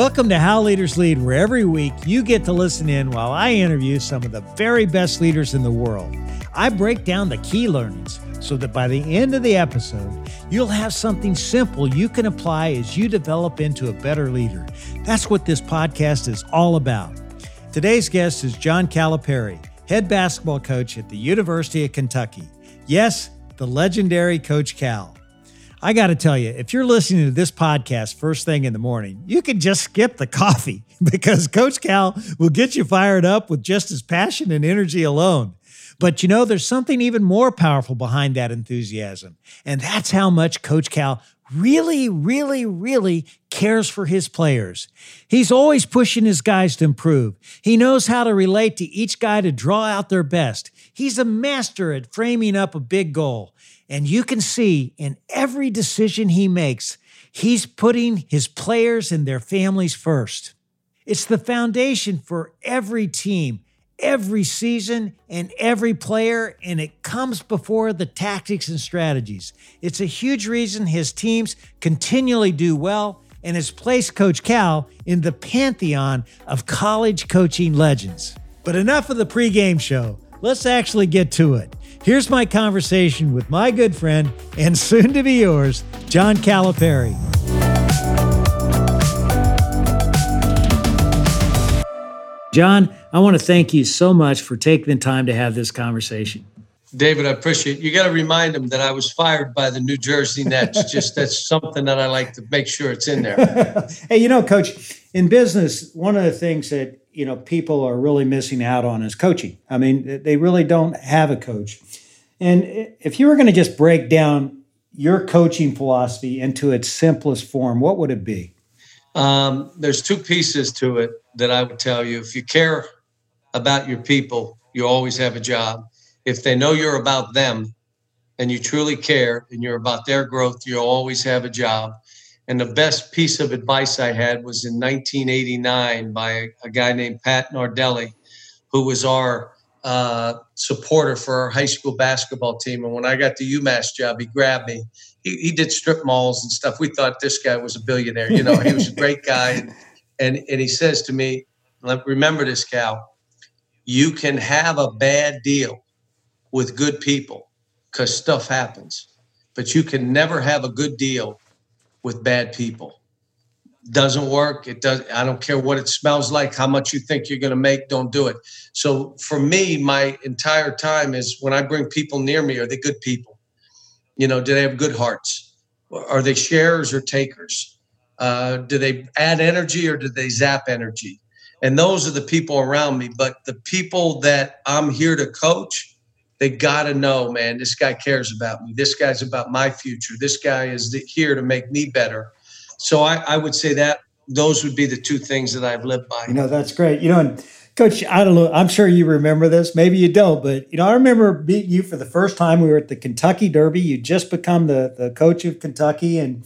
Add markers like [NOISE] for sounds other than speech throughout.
Welcome to How Leaders Lead, where every week you get to listen in while I interview some of the very best leaders in the world. I break down the key learnings so that by the end of the episode, you'll have something simple you can apply as you develop into a better leader. That's what this podcast is all about. Today's guest is John Calipari, head basketball coach at the University of Kentucky. Yes, the legendary Coach Cal. I got to tell you, if you're listening to this podcast first thing in the morning, you can just skip the coffee [LAUGHS] because Coach Cal will get you fired up with just his passion and energy alone. But you know, there's something even more powerful behind that enthusiasm. And that's how much Coach Cal really, really, really cares for his players. He's always pushing his guys to improve. He knows how to relate to each guy to draw out their best. He's a master at framing up a big goal. And you can see in every decision he makes, he's putting his players and their families first. It's the foundation for every team, every season, and every player, and it comes before the tactics and strategies. It's a huge reason his teams continually do well and has placed Coach Cal in the pantheon of college coaching legends. But enough of the pregame show. Let's actually get to it. Here's my conversation with my good friend and soon to be yours, John Calipari. John, I want to thank you so much for taking the time to have this conversation. David, I appreciate it. You got to remind them that I was fired by the New Jersey Nets. [LAUGHS] Just that's something that I like to make sure it's in there. [LAUGHS] hey, you know, coach, in business, one of the things that you know people are really missing out on is coaching. I mean, they really don't have a coach. And if you were going to just break down your coaching philosophy into its simplest form, what would it be? Um, there's two pieces to it that I would tell you. If you care about your people, you always have a job. If they know you're about them and you truly care and you're about their growth, you'll always have a job. And the best piece of advice I had was in 1989 by a, guy named Pat Nardelli, who was our uh, supporter for our high school basketball team. And when I got the UMass job, he grabbed me. He, he did strip malls and stuff. We thought this guy was a billionaire. You know, he was a great [LAUGHS] guy. And, and, and he says to me, remember this, Cal, you can have a bad deal with good people because stuff happens, but you can never have a good deal with bad people. Doesn't work. It does i don't care what it smells like how much you think you're going to make don't do it. So for me my entire time is when i bring people near me are they good people? You know do they have good hearts? Are they sharers or takers? Uh, do they add energy or do they zap energy? And those are the people around me. But the people that i'm here to coach they got to know man this guy cares about me this guy's about my future this guy is here to make me better so I, I would say that those would be the two things that I've lived by. You know, that's great. You know, and Coach, I don't know. I'm sure you remember this. Maybe you don't, but you know, I remember meeting you for the first time. We were at the Kentucky Derby. You just become the the coach of Kentucky, and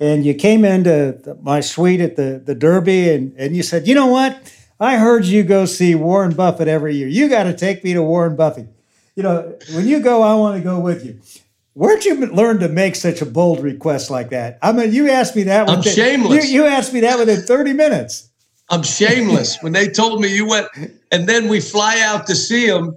and you came into my suite at the the Derby, and and you said, you know what? I heard you go see Warren Buffett every year. You got to take me to Warren Buffett. You know, when you go, I want to go with you. Where'd you learn to make such a bold request like that? I mean, you asked me that. I'm shameless. You, you asked me that within 30 minutes. I'm shameless. when they told me you went, and then we fly out to see him,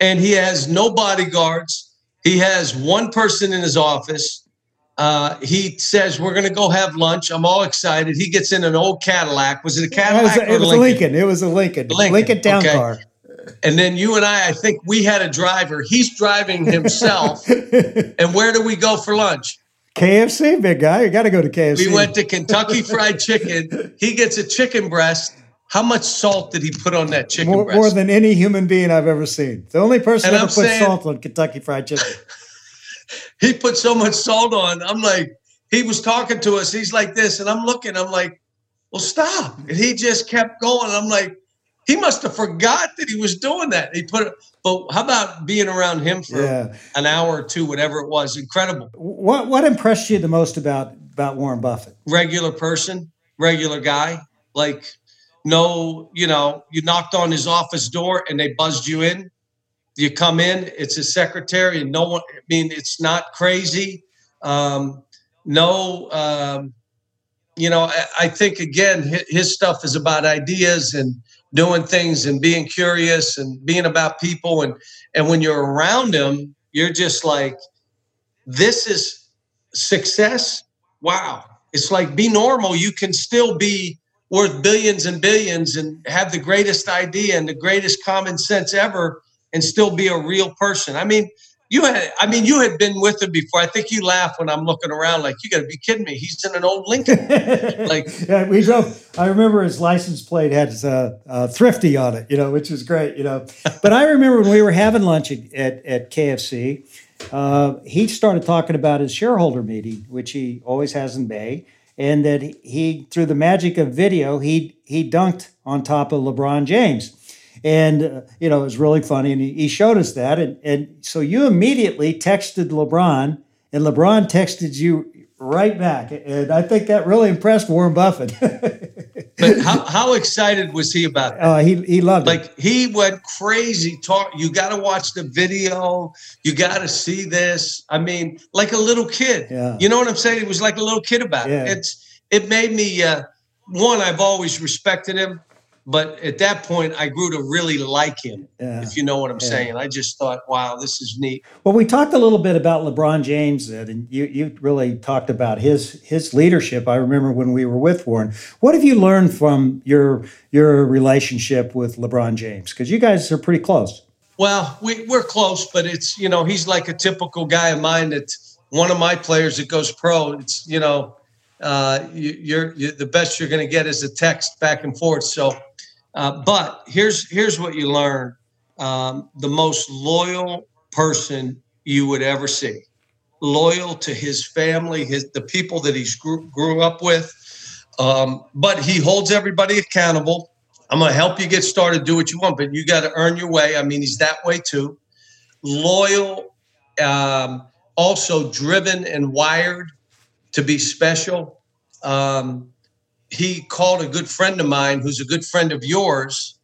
and he has no bodyguards. He has one person in his office. Uh, he says we're going to go have lunch. I'm all excited. He gets in an old Cadillac. Was it a Cadillac? It was a, it was a Lincoln? It was a Lincoln. Lincoln, Lincoln town okay. car. And then you and I, I think we had a driver. He's driving himself. [LAUGHS] and where do we go for lunch? KFC, big guy. You got to go to KFC. We went to Kentucky Fried Chicken. He gets a chicken breast. How much salt did he put on that chicken more, breast? More than any human being I've ever seen. The only person and ever I'm put saying, salt on Kentucky Fried Chicken. [LAUGHS] [LAUGHS] he put so much salt on. I'm like, he was talking to us. He's like this, and I'm looking. I'm like, well, stop. And he just kept going. I'm like, he must have forgot that he was doing that. He put it, but how about being around him for yeah. an hour or two, whatever it was? Incredible. What what impressed you the most about about Warren Buffett? Regular person, regular guy. Like no, you know, you knocked on his office door and they buzzed you in. You come in, it's his secretary, and no one. I mean, it's not crazy. Um, no, um, you know, I, I think again, his, his stuff is about ideas and doing things and being curious and being about people. And and when you're around him, you're just like, this is success. Wow. It's like be normal. You can still be worth billions and billions and have the greatest idea and the greatest common sense ever and still be a real person. I mean, you had i mean you had been with him before. I think you laugh when i'm looking around like you gotta be kidding me. He's in an old lincoln. [LAUGHS] Like yeah we drove i remember his license plate had uh, uh, thrifty on it you know which was great you know. [LAUGHS] But i remember when we were having lunch at, at, at kfc uh, he started talking about his shareholder meeting which he always has in may and that he through the magic of video he he dunked on top of lebron james and, uh, you know, it was really funny. And he, he showed us that. And, and so you immediately texted LeBron, and LeBron texted you right back. And I think that really impressed Warren Buffett. [LAUGHS] but how, how excited was he about that? Uh, he, he loved like, it. Like he went crazy. Talk. You got to watch the video. You got to see this. I mean, like a little kid. Yeah. You know what I'm saying? He was like a little kid about yeah. it. It's it made me. Uh, one, I've always respected him. But at that point, I grew to really like him, yeah. if you know what I'm yeah. saying. I just thought, wow, this is neat. Well, we talked a little bit about LeBron James, and you, you really talked about his his leadership. I remember when we were with Warren. What have you learned from your your relationship with LeBron James? Because you guys are pretty close. Well, we, we're close, but it's, you know, he's like a typical guy of mine that's one of my players that goes pro. It's, you know, uh, you, you're, you're the best you're going to get is a text back and forth. So, uh, but here's here's what you learn: um, the most loyal person you would ever see, loyal to his family, his the people that he's grew, grew up with. Um, but he holds everybody accountable. I'm going to help you get started, do what you want, but you got to earn your way. I mean, he's that way too. Loyal, um, also driven and wired to be special. Um, he called a good friend of mine who's a good friend of yours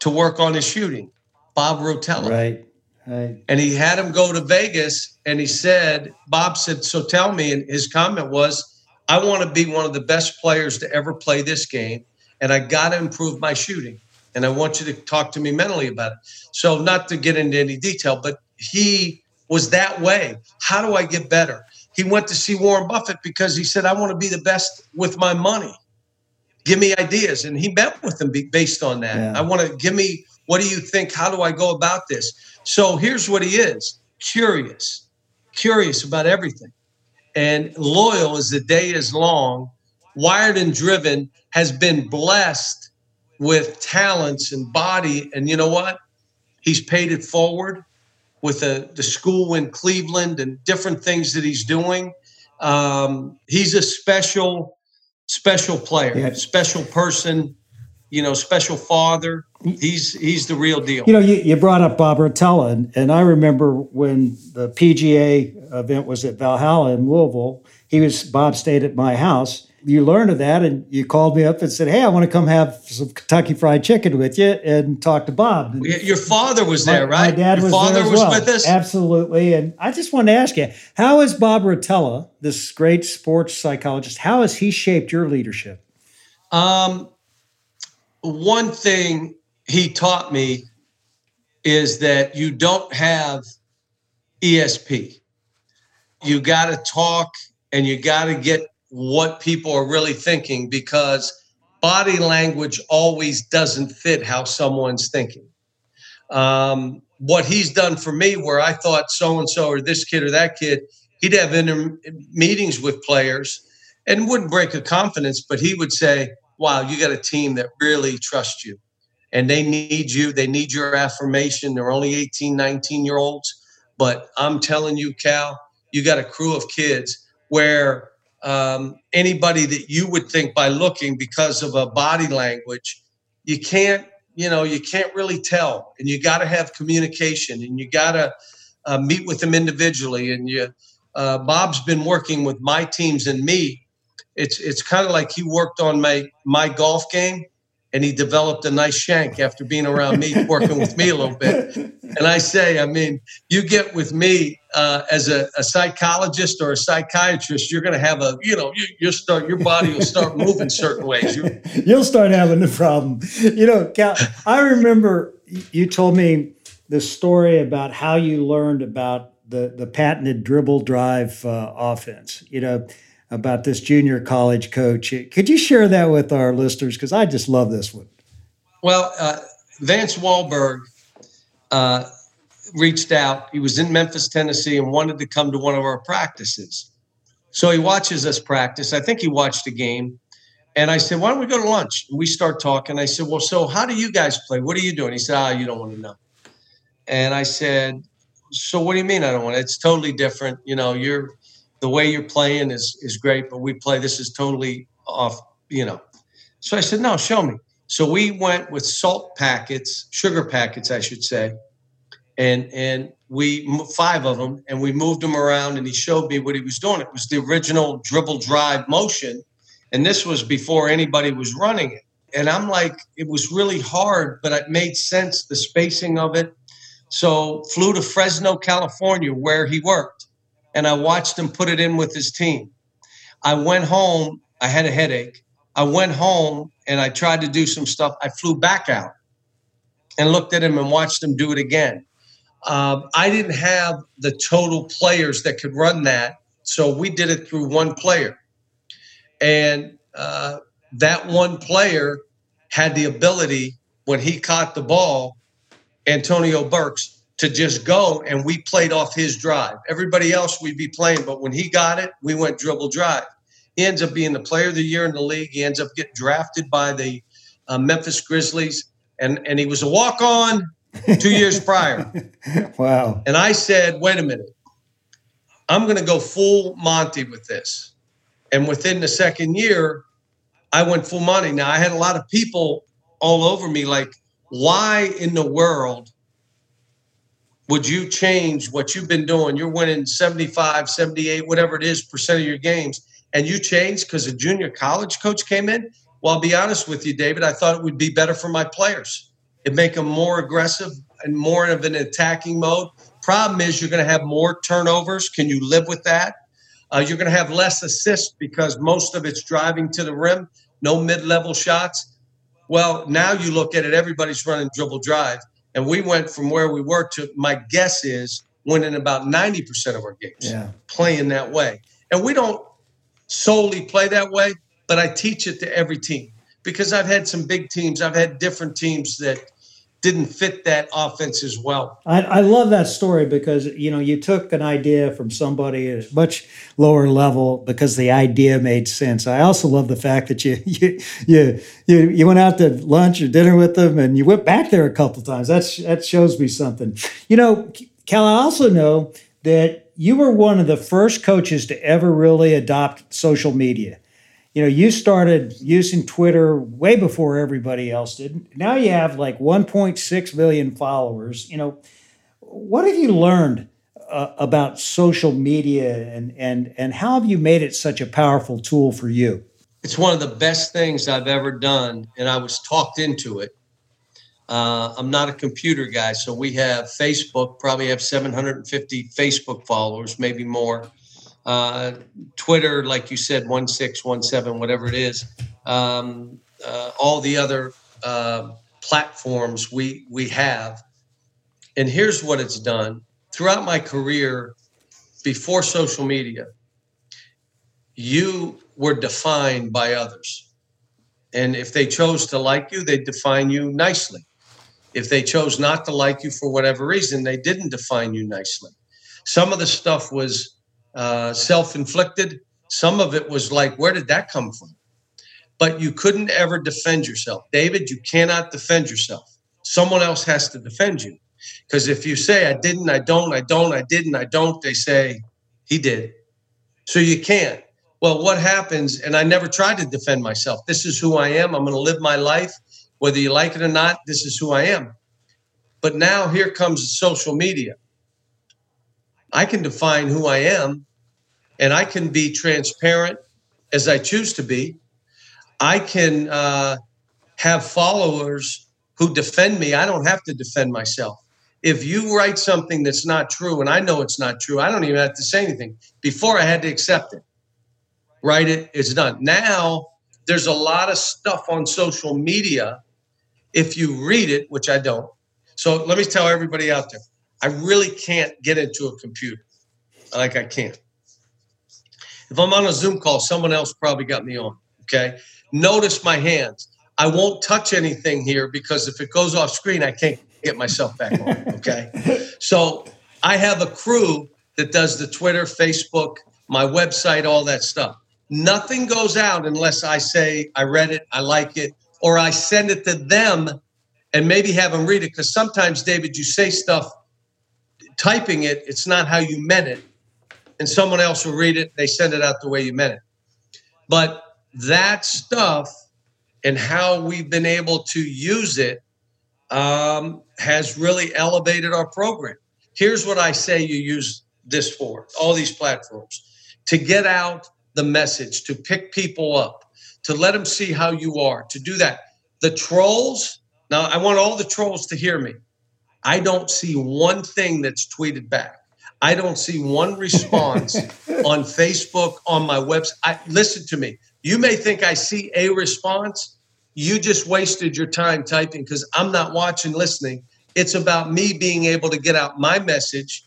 to work on his shooting, Bob Rotella. Right. Right. And he had him go to Vegas and he said, Bob said, So tell me. And his comment was, I want to be one of the best players to ever play this game. And I got to improve my shooting. And I want you to talk to me mentally about it. So, not to get into any detail, but he was that way. How do I get better? He went to see Warren Buffett because he said, I want to be the best with my money give me ideas. And he met with them based on that. Yeah. I want to give me, what do you think? How do I go about this? So here's what he is curious, curious about everything, and loyal as the day is long, wired and driven, has been blessed with talents and body. And you know what? He's paid it forward with the, the school in Cleveland and different things that he's doing. Um, he's a special special player, yeah. special person, you know, special father. He's he's the real deal. You know, you, you brought up Bob Rotella, and, and I remember when the PGA event was at Valhalla in Louisville. He was Bob stayed at my house. You learned of that, and you called me up and said, "Hey, I want to come have some Kentucky Fried Chicken with you and talk to Bob." Your father was there, my, right? My dad Your was father there as was well. with us. Absolutely, and I just want to ask you, how is Bob Rotella, this great sports psychologist, how has he shaped your leadership? Um, one thing he taught me is that you don't have ESP. You got to talk and you got to get what people are really thinking because body language always doesn't fit how someone's thinking. Um, what he's done for me, where I thought so and so or this kid or that kid, he'd have inter- meetings with players and wouldn't break a confidence, but he would say, Wow, you got a team that really trusts you and they need you. They need your affirmation. They're only 18, 19 year olds. But I'm telling you, Cal, you got a crew of kids where um, anybody that you would think by looking because of a body language, you can't, you know, you can't really tell. And you got to have communication and you got to uh, meet with them individually. And you, uh, Bob's been working with my teams and me. It's it's kind of like he worked on my my golf game and he developed a nice shank after being around me, working with me a little bit. And I say, I mean, you get with me uh, as a, a, psychologist or a psychiatrist, you're going to have a, you know, you, you start, your body will start moving certain ways. you [LAUGHS] will start having the problem. You know, Cal, I remember you told me the story about how you learned about the the patented dribble drive uh, offense. You know about this junior college coach. Could you share that with our listeners? Because I just love this one. Well, uh, Vance Walberg uh, reached out. He was in Memphis, Tennessee, and wanted to come to one of our practices. So he watches us practice. I think he watched a game. And I said, Why don't we go to lunch? And we start talking. I said, Well, so how do you guys play? What are you doing? He said, oh, you don't want to know. And I said, So what do you mean I don't want it? It's totally different. You know, you're the way you're playing is is great, but we play this is totally off, you know. So I said, no, show me. So we went with salt packets, sugar packets, I should say, and and we five of them, and we moved them around, and he showed me what he was doing. It was the original dribble drive motion, and this was before anybody was running it. And I'm like, it was really hard, but it made sense the spacing of it. So flew to Fresno, California, where he worked and I watched him put it in with his team. I went home. I had a headache. I went home and I tried to do some stuff. I flew back out and looked at him and watched him do it again. Um, I didn't have the total players that could run that, so we did it through one player. And uh, that one player had the ability when he caught the ball, Antonio Burks, to just go and we played off his drive. Everybody else we'd be playing, but when he got it, we went dribble drive. He ends up being the player of the year in the league. He ends up getting drafted by the uh, Memphis Grizzlies, and and he was a walk on [LAUGHS] two years prior. Wow! And I said, wait a minute, I'm going to go full Monty with this. And within the second year, I went full Monty. Now I had a lot of people all over me, like, why in the world? Would you change what you've been doing? You're winning 75, 78, whatever it is, percent of your games, and you changed because a junior college coach came in? Well, I'll be honest with you, David. I thought it would be better for my players. It'd make them more aggressive and more of an attacking mode. Problem is, you're going to have more turnovers. Can you live with that? Uh, you're going to have less assists because most of it's driving to the rim, no mid level shots. Well, now you look at it, everybody's running dribble drive. And we went from where we were to my guess is winning about 90% of our games yeah. playing that way. And we don't solely play that way, but I teach it to every team because I've had some big teams, I've had different teams that didn't fit that offense as well. I, I, love that story because you know you took an idea from somebody at a much lower level because the idea made sense. I also love the fact that you [LAUGHS] you you you, you went out to lunch or dinner with them and you went back there a couple times. That's that shows me something. You know, Cal. I also know that you were one of the first coaches to ever really adopt social media you know, you started using Twitter way before everybody else did. Now you have like 1.6 million followers. You know, what have you learned uh, about social media and and and how have you made it such a powerful tool for you? It's one of the best things I've ever done, and I was talked into it. Uh, I'm not a computer guy, so we have Facebook. Probably have 750 Facebook followers, maybe more uh, Twitter, like you said, one six one seven, whatever it is. Um, uh, all the other uh, platforms we we have, and here's what it's done throughout my career before social media. You were defined by others, and if they chose to like you, they define you nicely. If they chose not to like you for whatever reason, they didn't define you nicely. Some of the stuff was uh, self inflicted. Some of it was like, where did that come from? But you couldn't ever defend yourself. David, you cannot defend yourself. Someone else has to defend you. Because if you say, I didn't, I don't, I don't, I didn't, I don't, they say, he did. So you can't. Well, what happens, and I never tried to defend myself. This is who I am. I'm going to live my life. Whether you like it or not, this is who I am. But now here comes social media. I can define who I am and I can be transparent as I choose to be. I can uh, have followers who defend me. I don't have to defend myself. If you write something that's not true and I know it's not true, I don't even have to say anything. Before I had to accept it. Write it, it's done. Now there's a lot of stuff on social media. If you read it, which I don't. So let me tell everybody out there I really can't get into a computer. Like I can't. If I'm on a Zoom call, someone else probably got me on. Okay. Notice my hands. I won't touch anything here because if it goes off screen, I can't get myself back on. Okay. [LAUGHS] so I have a crew that does the Twitter, Facebook, my website, all that stuff. Nothing goes out unless I say I read it, I like it, or I send it to them and maybe have them read it. Because sometimes, David, you say stuff, typing it, it's not how you meant it. And someone else will read it, they send it out the way you meant it. But that stuff and how we've been able to use it um, has really elevated our program. Here's what I say you use this for all these platforms to get out the message, to pick people up, to let them see how you are, to do that. The trolls, now I want all the trolls to hear me. I don't see one thing that's tweeted back. I don't see one response [LAUGHS] on Facebook, on my website. I, listen to me. You may think I see a response. You just wasted your time typing because I'm not watching, listening. It's about me being able to get out my message,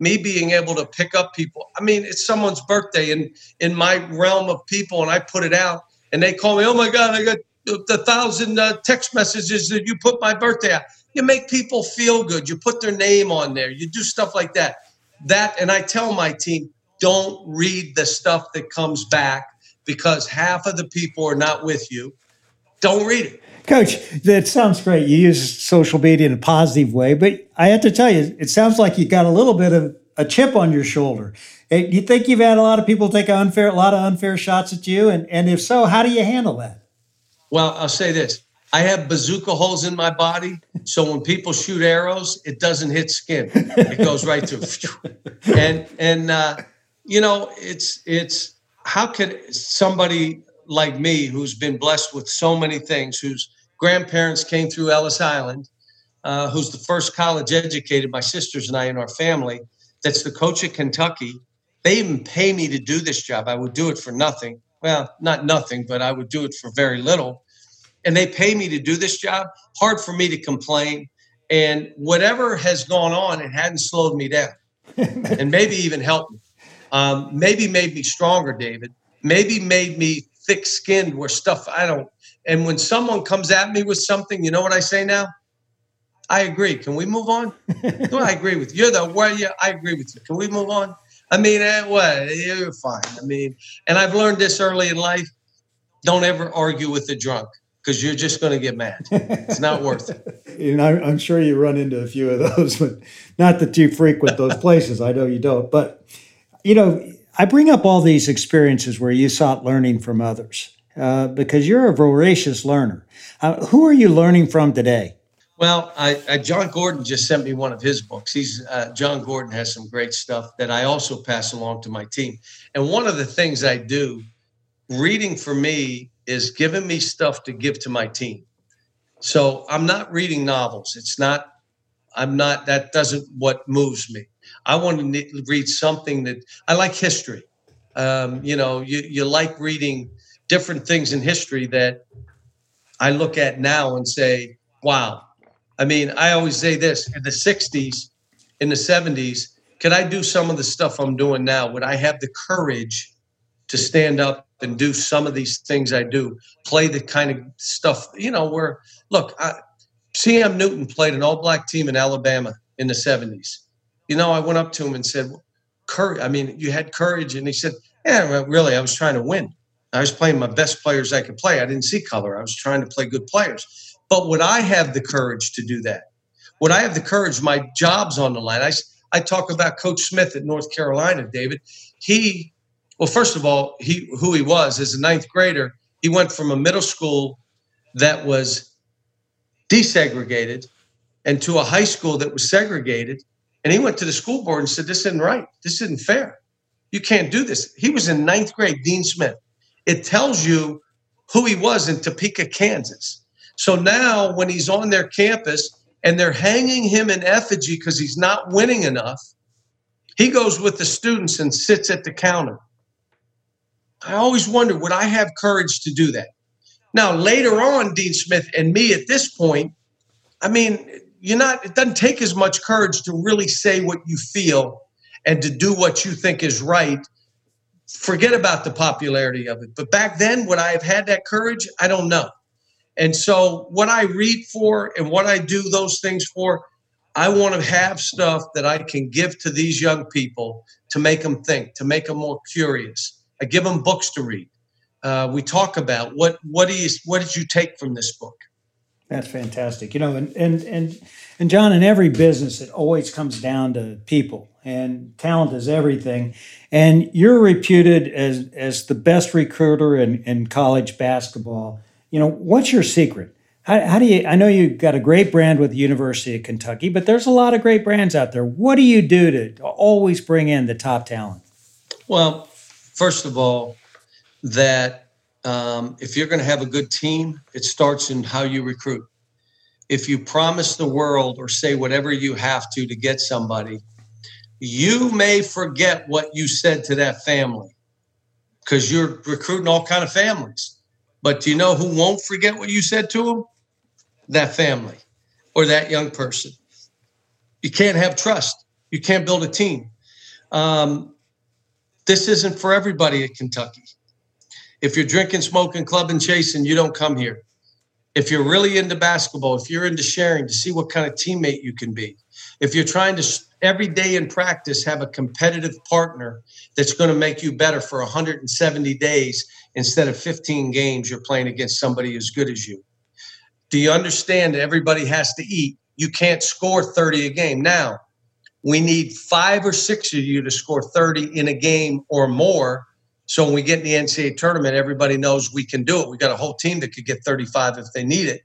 me being able to pick up people. I mean, it's someone's birthday in in my realm of people, and I put it out, and they call me. Oh my God, I got the thousand uh, text messages that you put my birthday out. You make people feel good. You put their name on there. You do stuff like that. That, and I tell my team, don't read the stuff that comes back because half of the people are not with you. Don't read it. Coach, that sounds great. You use social media in a positive way, but I have to tell you, it sounds like you got a little bit of a chip on your shoulder. You think you've had a lot of people take unfair, a lot of unfair shots at you? And, and if so, how do you handle that? Well, I'll say this I have bazooka holes in my body. So when people shoot arrows, it doesn't hit skin. It goes right through. [LAUGHS] and, and, uh, you know, it's, it's, how could somebody like me, who's been blessed with so many things, whose grandparents came through Ellis Island, uh, who's the first college educated, my sisters and I in our family, that's the coach at Kentucky. They even pay me to do this job. I would do it for nothing. Well, not nothing, but I would do it for very little. And they pay me to do this job. Hard for me to complain. And whatever has gone on, it hadn't slowed me down [LAUGHS] and maybe even helped me. Um, maybe made me stronger, David. Maybe made me thick skinned where stuff I don't. And when someone comes at me with something, you know what I say now? I agree. Can we move on? [LAUGHS] no, I agree with you. You're the well, yeah, I agree with you. Can we move on? I mean, eh, what? You're fine. I mean, and I've learned this early in life. Don't ever argue with the drunk because you're just going to get mad. It's not worth it. [LAUGHS] you know, I'm sure you run into a few of those, but not that you frequent those places. I know you don't. But, you know, I bring up all these experiences where you sought learning from others uh, because you're a voracious learner. Uh, who are you learning from today? Well, I, I, Jon Gordon just sent me one of his books. He's uh, Jon Gordon has some great stuff that I also pass along to my team. And one of the things I do, reading for me, is giving me stuff to give to my team. So I'm not reading novels. It's not. I'm not. That doesn't what moves me. I want to read something that I like history. Um, you know, you, you like reading different things in history that I look at now and say, wow. I mean, I always say this in the 60s, in the 70s, could I do some of the stuff I'm doing now? Would I have the courage to stand up and do some of these things I do? Play the kind of stuff, you know, where, look, I, C.M. Newton played an all black team in Alabama in the 70s you know, I went up to him and said, courage. I mean, you had courage. And he said, yeah, well, really, I was trying to win. I was playing my best players I could play. I didn't see color. I was trying to play good players. But would I have the courage to do that? Would I have the courage? My job's on the line. I, I talk about Coach Smith at North Carolina, David. He, well, first of all, he who he was as a ninth grader, he went from a middle school that was desegregated and to a high school that was segregated and he went to the school board and said, This isn't right. This isn't fair. You can't do this. He was in ninth grade, Dean Smith. It tells you who he was in Topeka, Kansas. So now when he's on their campus and they're hanging him in effigy because he's not winning enough, he goes with the students and sits at the counter. I always wondered, would I have courage to do that? Now, later on, Dean Smith and me at this point, I mean, you're not, it doesn't take as much courage to really say what you feel and to do what you think is right. Forget about the popularity of it. But back then, would I have had that courage? I don't know. And so, what I read for and what I do those things for, I want to have stuff that I can give to these young people to make them think, to make them more curious. I give them books to read. Uh, we talk about what what is what did you take from this book? That's fantastic. You know, and and and and John, in every business, it always comes down to people, and talent is everything. And you're reputed as as the best recruiter in, in college basketball you know, what's your secret? How, how, do you? I know you've got a great brand with the University of Kentucky, but there's a lot of great brands out there. What do you do to always bring in the top talent? Well, first of all, that um, if you're going to have a good team, it starts in how you recruit. If you promise the world or say whatever you have to to get somebody, you may forget what you said to that family because you're recruiting all kind of families but do you know who won't forget what you said to them? That family or that young person. You can't have trust. You can't build a team. Um, this isn't for everybody at Kentucky. If you're drinking, smoking, clubbing, chasing, you don't come here. If you're really into basketball, if you're into sharing to see what kind of teammate you can be, if you're trying to every day in practice have a competitive partner that's going to make you better for 170 days instead of 15 games you're playing against somebody as good as you do you understand that everybody has to eat you can't score 30 a game now we need five or six of you to score 30 in a game or more so when we get in the ncaa tournament everybody knows we can do it we got a whole team that could get 35 if they need it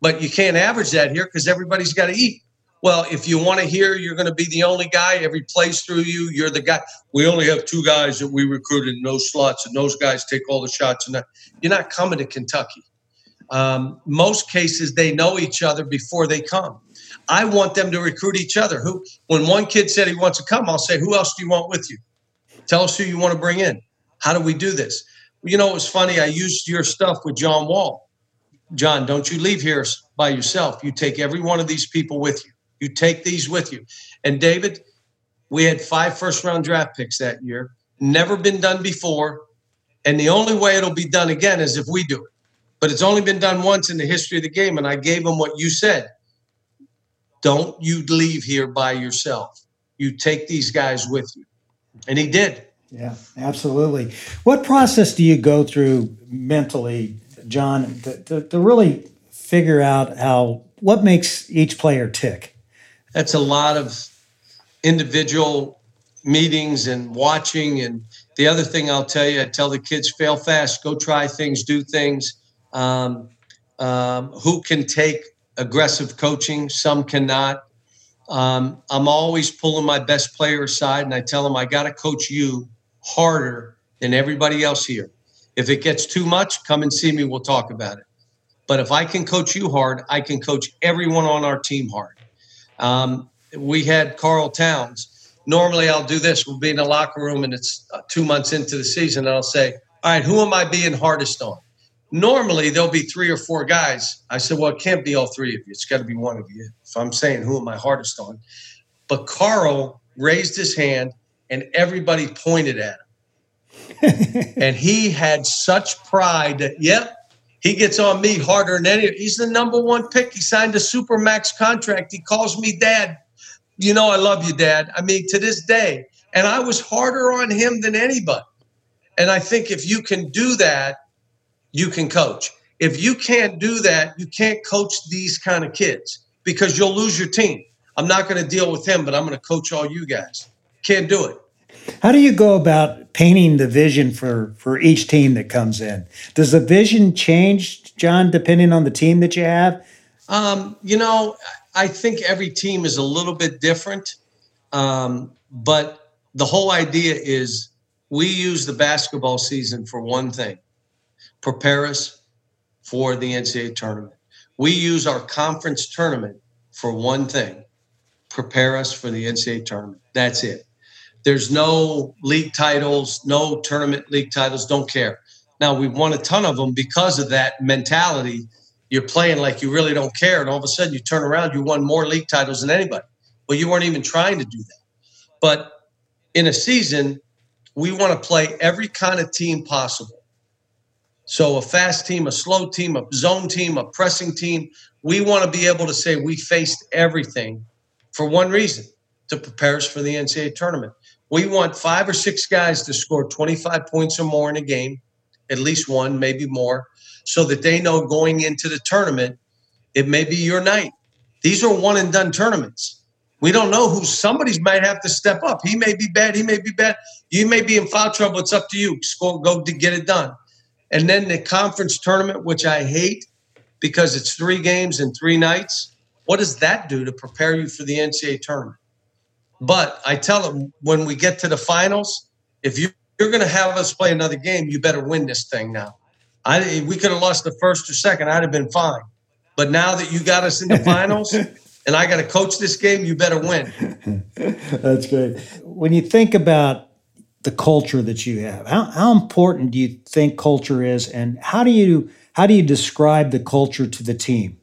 but you can't average that here because everybody's got to eat well, if you want to hear you're going to be the only guy every plays through you, you're the guy. We only have two guys that we recruited in those slots, and those guys take all the shots. And you're not coming to Kentucky. Um, most cases, they know each other before they come. I want them to recruit each other. Who, when one kid said he wants to come, I'll say, "Who else do you want with you? Tell us who you want to bring in. How do we do this?" You know, it was funny. I used your stuff with John Wall. John, don't you leave here by yourself. You take every one of these people with you. You take these with you. And David, we had five first round draft picks that year. Never been done before. And the only way it'll be done again is if we do it. But it's only been done once in the history of the game. And I gave them what you said. Don't you leave here by yourself. You take these guys with you. And he did. Yeah, absolutely. What process do you go through mentally, John, to, to, to really figure out how what makes each player tick? that's a lot of individual meetings and watching. And the other thing I'll tell you, I tell the kids fail fast, go try things, do things. Um, um, who can take aggressive coaching? Some cannot. Um, I'm always pulling my best player aside and I tell them, I got to coach you harder than everybody else here. If it gets too much, come and see me. We'll talk about it. But if I can coach you hard, I can coach everyone on our team hard. Um, we had Karl Towns. Normally, I'll do this. We'll be in the locker room, and it's uh, two months into the season, and I'll say, "All right, who am I being hardest on?" Normally, there'll be three or four guys. I said, "Well, it can't be all three of you. It's got to be one of you." If I'm saying, "Who am I hardest on?" But Karl raised his hand, and everybody pointed at him, [LAUGHS] and he had such pride that, "Yep, he gets on me harder than any. He's the number one pick. He signed a super max contract. He calls me dad. You know, I love you, dad. I mean, to this day. And I was harder on him than anybody. And I think if you can do that, you can coach. If you can't do that, you can't coach these kind of kids because you'll lose your team. I'm not going to deal with him, but I'm going to coach all you guys. Can't do it. How do you go about painting the vision for for each team that comes in? Does the vision change, John, depending on the team that you have? Um, you know, I think every team is a little bit different, um, but the whole idea is we use the basketball season for one thing: prepare us for the NCAA tournament. we use our conference tournament for one thing prepare us for the NCAA tournament. That's it. There's no league titles, no tournament league titles, don't care. Now, we've won a ton of them because of that mentality. You're playing like you really don't care. And all of a sudden, you turn around, you won more league titles than anybody. Well, you weren't even trying to do that. But in a season, we want to play every kind of team possible. So a fast team, a slow team, a zone team, a pressing team. We want to be able to say we faced everything for one reason to prepare us for the NCAA tournament. We want five or six guys to score 25 points or more in a game, at least one, maybe more, so that they know going into the tournament, it may be your night. These are one and done tournaments. We don't know who somebody's might have to step up. He may be bad. He may be bad. You may be in foul trouble. It's up to you. Score, go to get it done. And then the conference tournament, which I hate because it's three games and three nights. What does that do to prepare you for the NCAA tournament? But I tell them when we get to the finals, if you, you're going to have us play another game, you better win this thing now. I we could have lost the first or second, I'd have been fine. But now that you got us in the finals, [LAUGHS] and I got to coach this game, you better win. [LAUGHS] That's great. When you think about the culture that you have. How, how important do you think culture is, and how do you how do you describe the culture to the team?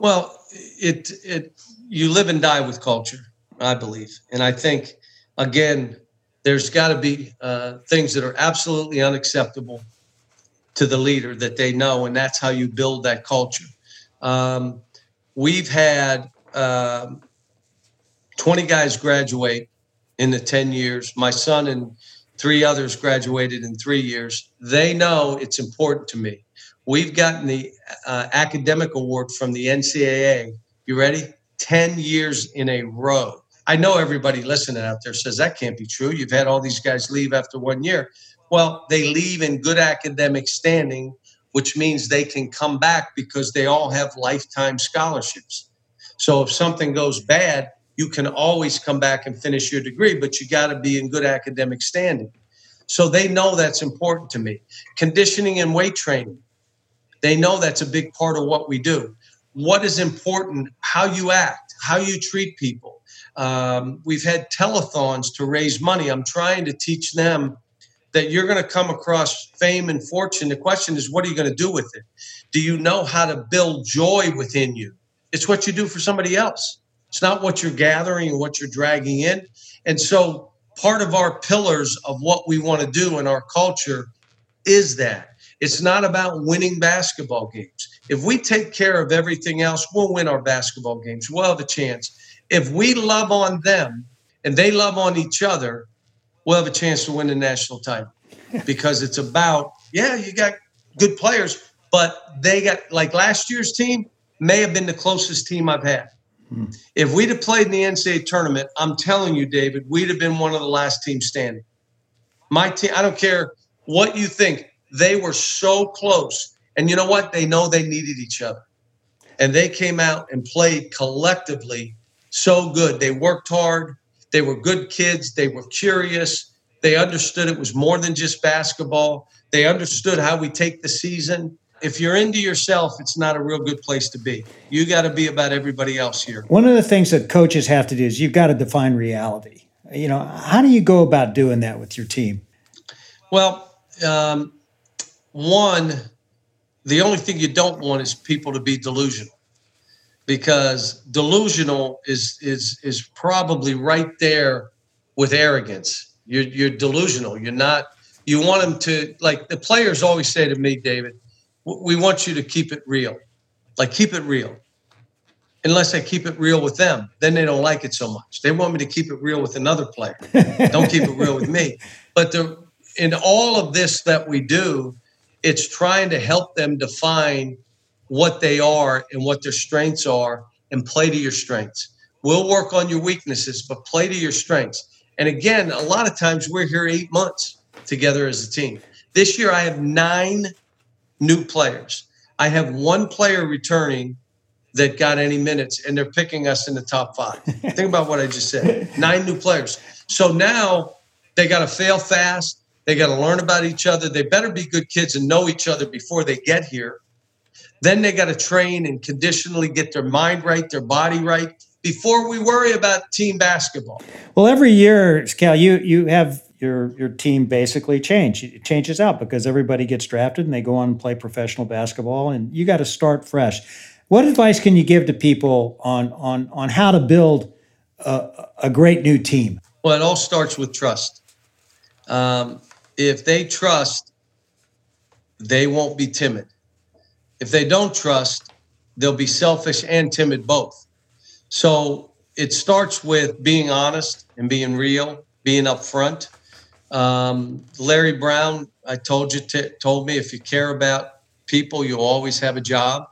Well, it it you live and die with culture, I believe, and I think again, there's got to be uh, things that are absolutely unacceptable to the leader that they know, and that's how you build that culture. Um, we've had um, 20 guys graduate in the 10 years. My son and three others graduated in three years. They know it's important to me. We've gotten the uh, academic award from the NCAA. You ready? 10 years in a row. I know everybody listening out there says that can't be true. You've had all these guys leave after one year. Well, they leave in good academic standing, which means they can come back because they all have lifetime scholarships. So if something goes bad, you can always come back and finish your degree, but you got to be in good academic standing. So they know that's important to me. Conditioning and weight training, they know that's a big part of what we do. What is important, how you act, how you treat people. Um, we've had telethons to raise money. I'm trying to teach them that you're going to come across fame and fortune. The question is, what are you going to do with it? Do you know how to build joy within you? It's what you do for somebody else. It's not what you're gathering and what you're dragging in. And so part of our pillars of what we want to do in our culture is that. It's not about winning basketball games. If we take care of everything else, we'll win our basketball games. We'll have a chance. If we love on them and they love on each other, we'll have a chance to win the national title because it's about, yeah, you got good players, but they got, like last year's team, may have been the closest team I've had. Mm. If we'd have played in the NCAA tournament, I'm telling you, David, we'd have been one of the last teams standing. My team, I don't care what you think, they were so close. And you know what? They know they needed each other. And they came out and played collectively so good. They worked hard. They were good kids. They were curious. They understood it was more than just basketball. They understood how we take the season if you're into yourself, it's not a real good place to be. You got to be about everybody else here. One of the things that coaches have to do is you've got to define reality. You know, how do you go about doing that with your team? Well, um, one, the only thing you don't want is people to be delusional because delusional is is is probably right there with arrogance. You're you're delusional. You're not. You want them to like the players always say to me, David we want you to keep it real. Like keep it real. Unless I keep it real with them, then they don't like it so much. They want me to keep it real with another player. [LAUGHS] don't keep it real with me. But the, in all of this that we do, it's trying to help them define what they are and what their strengths are and play to your strengths. We'll work on your weaknesses, but play to your strengths. And again, a lot of times we're here eight months together as a team. This year, I have nine new players. I have one player returning that got any minutes, and they're picking us in the top five. Think about what I just said [LAUGHS] nine new players. So now they got to fail fast. They got to learn about each other. They better be good kids and know each other before they get here. Then they got to train and conditionally get their mind right, their body right before we worry about team basketball. Well, every year, Cal, you you have your your team basically change. It changes out because everybody gets drafted and they go on and play professional basketball, and you got to start fresh. What advice can you give to people on on on how to build a, a great new team? Well, it all starts with trust. Um, if they trust, they won't be timid. If they don't trust, they'll be selfish and timid both. So it starts with being honest and being real, being upfront. Um, Larry Brown, I told you t- told me if you care about people, you'll always have a job.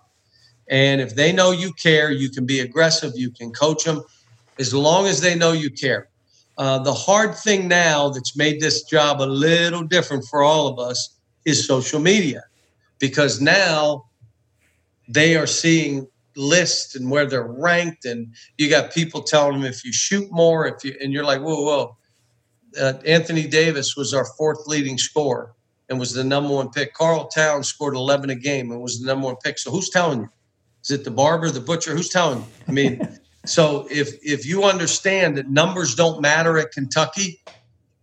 And if they know you care, you can be aggressive, you can coach them, as long as they know you care. Uh, the hard thing now that's made this job a little different for all of us is social media, because now they are seeing lists and where they're ranked, and you got people telling them if you shoot more, if you and you're like, whoa, whoa. Uh, Anthony Davis was our fourth leading scorer and was the number one pick. Karl Towns scored 11 a game and was the number one pick. So who's telling you? Is it the barber, the butcher? Who's telling you? I mean, [LAUGHS] so if if you understand that numbers don't matter at Kentucky,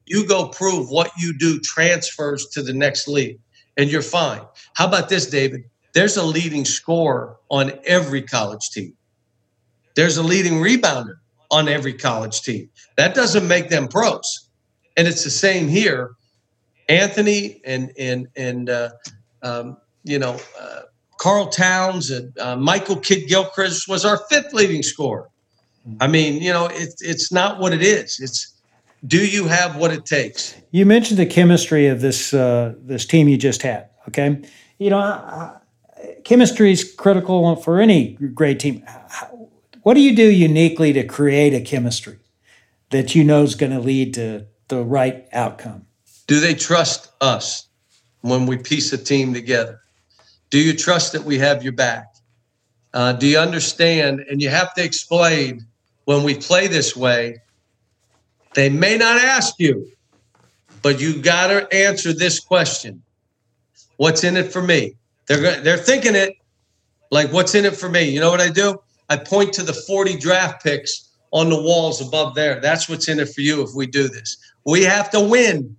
you go prove what you do transfers to the next league, and you're fine. How about this, David? There's a leading scorer on every college team. There's a leading rebounder on every college team. That doesn't make them pros, and it's the same here. Anthony and and and uh, um, you know uh, Karl Towns and uh, Michael Kidd Gilchrist was our fifth leading scorer. I mean, you know, it's it's not what it is. It's do you have what it takes? You mentioned the chemistry of this uh, this team you just had. Okay, you know, chemistry is critical for any great team. What do you do uniquely to create a chemistry that you know is going to lead to the right outcome? Do they trust us when we piece a team together? Do you trust that we have your back? Uh, do you understand? And you have to explain when we play this way, they may not ask you, but you got to answer this question What's in it for me? They're, they're thinking it like, What's in it for me? You know what I do? I point to the 40 draft picks on the walls above there. That's what's in it for you if we do this. We have to win.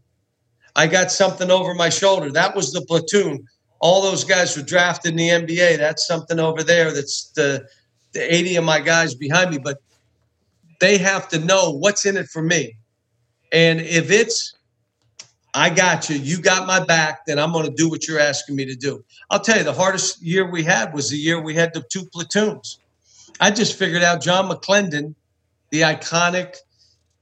I got something over my shoulder. That was the platoon. All those guys were drafted in the NBA. That's something over there. That's the, the 80 of my guys behind me. But they have to know what's in it for me. And if it's, I got you, you got my back, then I'm going to do what you're asking me to do. I'll tell you, the hardest year we had was the year we had the two platoons. I just figured out John McClendon, the iconic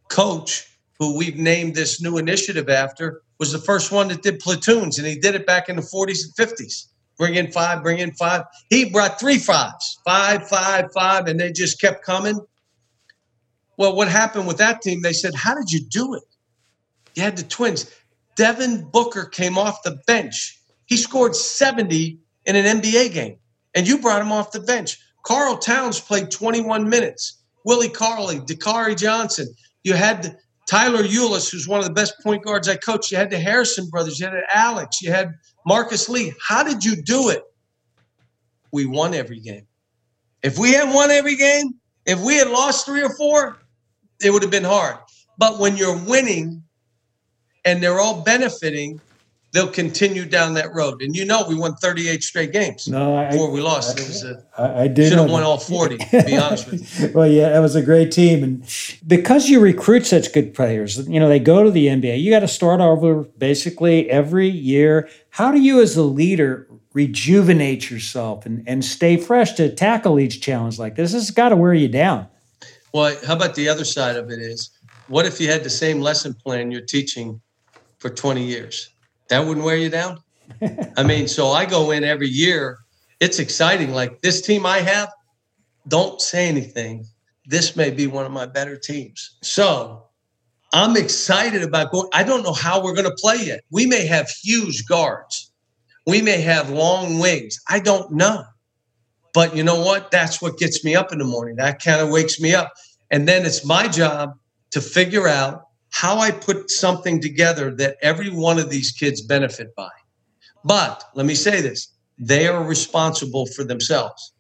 coach who we've named this new initiative after, was the first one that did platoons, and he did it back in the 40s and 50s. Bring in five, bring in five. He brought three fives, five, five, five, and they just kept coming. Well, what happened with that team? They said, How did you do it? You had the twins. Devin Booker came off the bench. He scored 70 in an NBA game, and you brought him off the bench. Karl Towns played 21 minutes. Willie Cauley, Dakari Johnson. You had Tyler Ulis, who's one of the best point guards I coached. You had the Harrison brothers. You had Alex. You had Marcus Lee. How did you do it? We won every game. If we had won every game, if we had lost three or four, it would have been hard. But when you're winning and they're all benefiting, they'll continue down that road. And you know, we won 38 straight games no, I, before we lost. I, it was a, I, I did should have won all 40. To be honest with you. [LAUGHS] well, yeah, it was a great team, and because you recruit such good players, you know they go to the NBA. You got to start over basically every year. How do you, as a leader, rejuvenate yourself and, and stay fresh to tackle each challenge like this? This has got to wear you down. Well, how about the other side of it is what if you had the same lesson plan you're teaching for 20 years? That wouldn't wear you down? I mean, so I go in every year. It's exciting. Like this team I have, don't say anything. This may be one of my better teams. So I'm excited about going. I don't know how we're going to play yet. We may have huge guards. We may have long wings. I don't know. But you know what? That's what gets me up in the morning. That kind of wakes me up. And then it's my job to figure out how I put something together that every one of these kids benefit by. But let me say this they are responsible for themselves.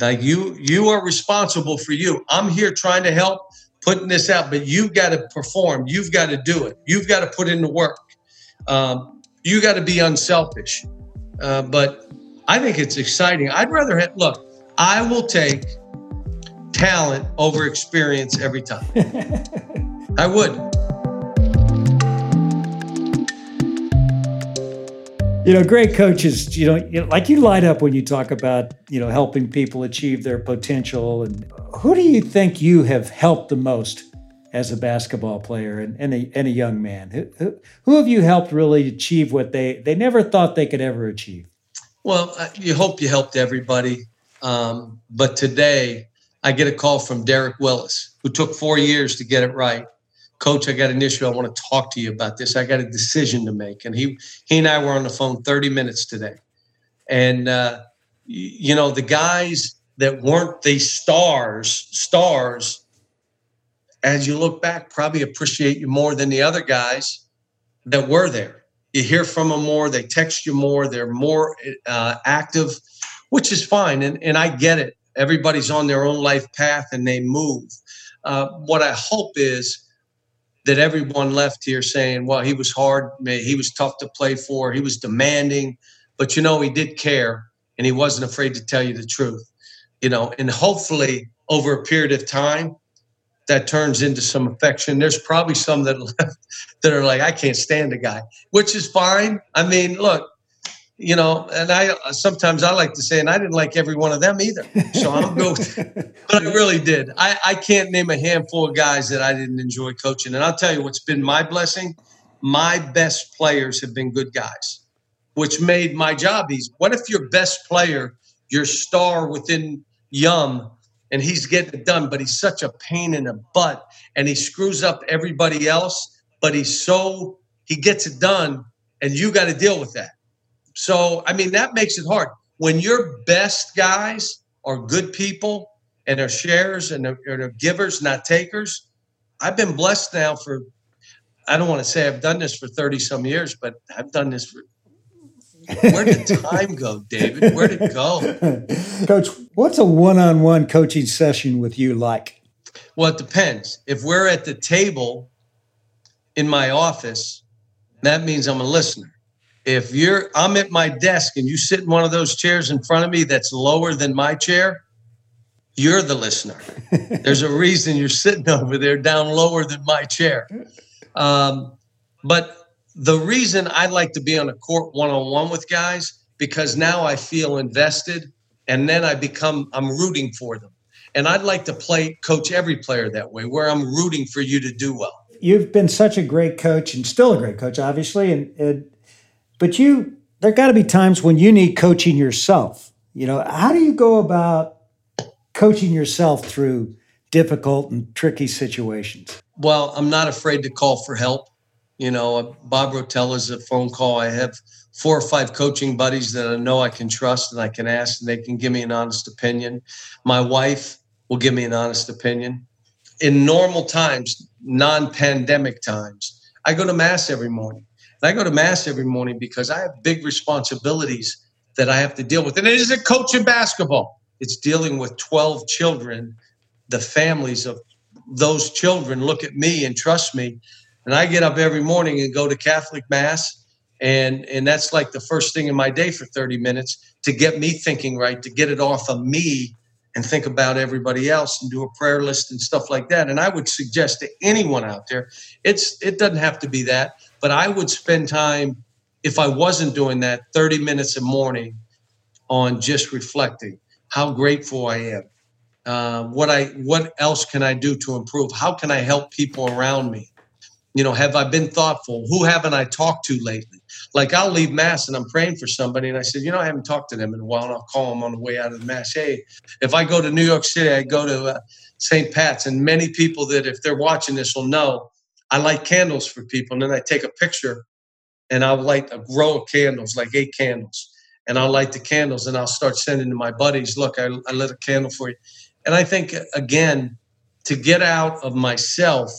Like you, you are responsible for you. I'm here trying to help putting this out, but you've got to perform. You've got to do it. You've got to put in the work. Um, you got to be unselfish. Uh, but I think it's exciting. I'd rather have, look, I will take talent over experience every time. [LAUGHS] I would. You know, great coaches, you know, you know, like you light up when you talk about, you know, helping people achieve their potential. And who do you think you have helped the most as a basketball player and, and, a, and a young man? Who, who, who have you helped really achieve what they, they never thought they could ever achieve? Well, uh, you hope you helped everybody. Um, but today, I get a call from Derek Willis, who took four years to get it right. Coach, I got an issue. I want to talk to you about this. I got a decision to make. And he he and I were on the phone 30 minutes today. And uh, you know, the guys that weren't the stars, stars, as you look back, probably appreciate you more than the other guys that were there. You hear from them more, they text you more, they're more uh, active, which is fine. And, and I get it. Everybody's on their own life path and they move. Uh, what I hope is that everyone left here saying, well, he was hard, he was tough to play for, he was demanding, but you know, he did care and he wasn't afraid to tell you the truth. You know, and hopefully over a period of time, that turns into some affection. There's probably some that [LAUGHS] left that are like, I can't stand the guy, which is fine. I mean, look, you know, and I sometimes I like to say, and I didn't like every one of them either. So I'm good, [LAUGHS] but I really did. I, I can't name a handful of guys that I didn't enjoy coaching. And I'll tell you what's been my blessing. My best players have been good guys, which made my job easy. What if your best player, your star within Yum, and he's getting it done, but he's such a pain in the butt and he screws up everybody else, but he's so he gets it done, and you got to deal with that so, I mean, that makes it hard. When your best guys are good people and are sharers and are, are givers, not takers, I've been blessed now for, I don't want to say I've done this for 30 some years, but I've done this for where did [LAUGHS] time go, David? Where did it go? Coach, what's a one on one coaching session with you like? Well, it depends. If we're at the table in my office, that means I'm a listener if you're I'm at my desk and you sit in one of those chairs in front of me that's lower than my chair, you're the listener. [LAUGHS] There's a reason you're sitting over there down lower than my chair. Um, but the reason I like to be on a court one on one with guys because now I feel invested and then I become I'm rooting for them. And I'd like to play coach every player that way where I'm rooting for you to do well. You've been such a great coach and still a great coach obviously and, and but you, there got to be times when you need coaching yourself. You know, how do you go about coaching yourself through difficult and tricky situations? Well, I'm not afraid to call for help. You know, uh, Bob Rotella is a phone call. I have four or five coaching buddies that I know I can trust and I can ask, and they can give me an honest opinion. My wife will give me an honest opinion. In normal times, non pandemic times, I go to Mass every morning. And I go to mass every morning because I have big responsibilities that I have to deal with. And it isn't coaching basketball, it's dealing with 12 children. The families of those children look at me and trust me. And I get up every morning and go to Catholic Mass. And, and that's like the first thing in my day for 30 minutes to get me thinking right, to get it off of me and think about everybody else and do a prayer list and stuff like that. And I would suggest to anyone out there, it's it doesn't have to be that, but I would spend time if I wasn't doing that 30 minutes a morning on just reflecting how grateful I am. Uh, what I what else can I do to improve? How can I help people around me? You know, have I been thoughtful? Who haven't I talked to lately? Like I'll leave mass and I'm praying for somebody, and I said, you know, I haven't talked to them in a while, and I'll call them on the way out of the mass. Hey, if I go to New York City, I go to uh, St. Pat's, and many people that if they're watching this will know I light candles for people, and then I take a picture, and I'll light a row of candles, like eight candles, and I'll light the candles, and I'll start sending to my buddies, look, I, I lit a candle for you, and I think again, to get out of myself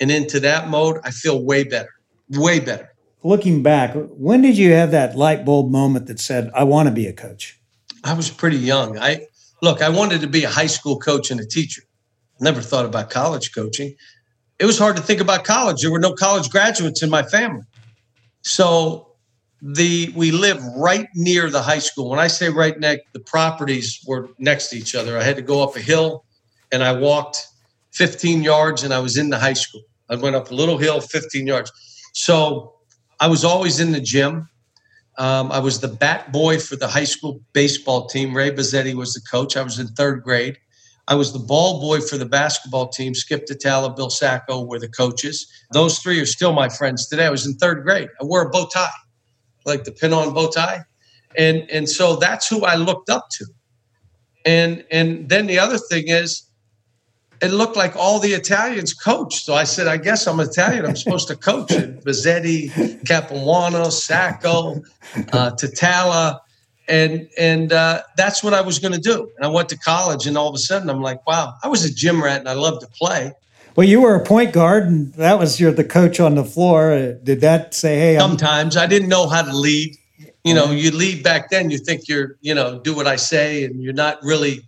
and into that mode, I feel way better, way better. looking back, when did you have that light bulb moment that said, I want to be a coach? I was pretty young. I look, I wanted to be a high school coach and a teacher. Never thought about college coaching. It was hard to think about college. There were no college graduates in my family. So the we live right near the high school. When I say right next, the properties were next to each other. I had to go up a hill and I walked 15 yards and I was in the high school. I went up a little hill, 15 yards. So I was always in the gym. Um, I was the bat boy for the high school baseball team. Ray Bazzetti was the coach. I was in third grade. I was the ball boy for the basketball team. Skip Tatala, Bill Sacco were the coaches. Those three are still my friends today. I was in third grade. I wore a bow tie, like the pin-on bow tie, and and so that's who I looked up to. And and then the other thing is, it looked like all the Italians coached. So I said, I guess I'm Italian. I'm supposed to coach. And Bazzetti, Capuano, Sacco, uh, Tatala. And and uh, that's what I was going to do. And I went to college, and all of a sudden, I'm like, wow, I was a gym rat, and I loved to play. Well, you were a point guard, and that was you're the coach on the floor. Uh, did that say, "Hey"? Sometimes I'm- I didn't know how to lead. You know, you lead back then. You think you're, you know, do what I say, and you're not really.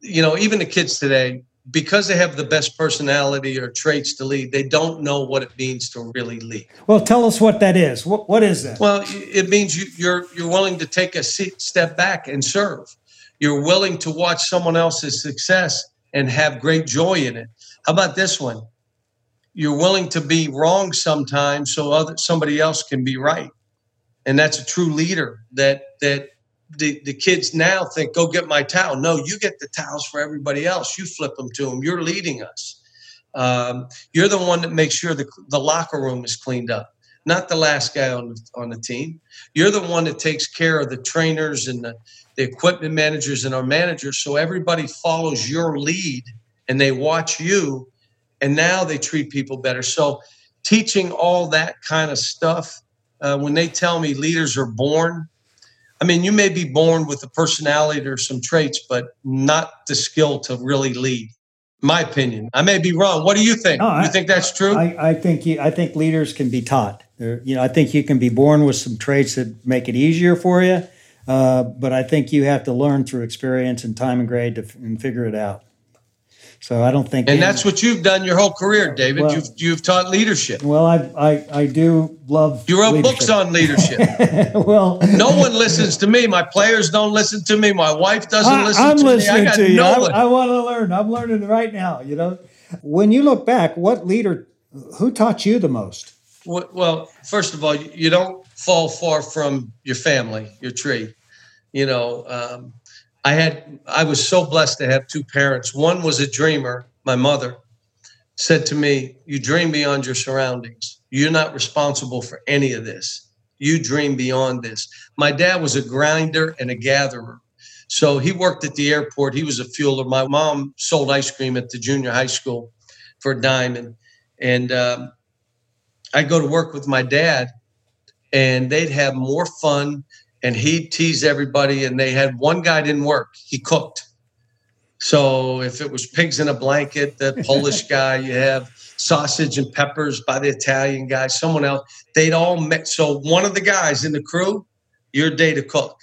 You know, even the kids today, because they have the best personality or traits to lead, they don't know what it means to really lead. Well, tell us what that is. What what is that? Well, it means you, you're you're willing to take a seat, step back and serve. You're willing to watch someone else's success and have great joy in it. How about this one? You're willing to be wrong sometimes so other somebody else can be right, and that's a true leader. That that the, the kids now think, go get my towel. No, you get the towels for everybody else. You flip them to them. You're leading us. Um, you're the one that makes sure the, the locker room is cleaned up, not the last guy on the, on the team. You're the one that takes care of the trainers and the, the equipment managers and our managers. So everybody follows your lead and they watch you. And now they treat people better. So teaching all that kind of stuff, uh, when they tell me leaders are born, I mean, you may be born with a personality or some traits, but not the skill to really lead. My opinion. I may be wrong. What do you think? No, you I- think that's true? I, I think you, I think leaders can be taught. They're, you know, I think you can be born with some traits that make it easier for you, uh, but I think you have to learn through experience and time and grade to f- and figure it out. So I don't think. and that's what you've done your whole career, David. Well- you've you've taught leadership. Well, I I, I do love. You wrote leadership. books on leadership. [LAUGHS] well, no one listens to me. My players don't listen to me. My wife doesn't I, listen I'm to listening me. I got to you. no I. I want to learn. I'm learning right now. You know, when you look back, what leader, who taught you the most? Well- Well, first of all, you you don't fall far from your family, your tree. You know, um, I had I was so blessed to have two parents. One was a dreamer. My mother said to me, "You dream beyond your surroundings. You're not responsible for any of this. You dream beyond this." My dad was a grinder and a gatherer. So he worked at the airport. He was a fueler. My mom sold ice cream at the junior high school for a dime, and and um, I'd go to work with my dad, and they'd have more fun, and he teased everybody. And they had one guy didn't work; he cooked. So if it was pigs in a blanket, the [LAUGHS] Polish guy, you have sausage and peppers by the Italian guy, someone else. They'd all met. So one of the guys in the crew, your day to cook.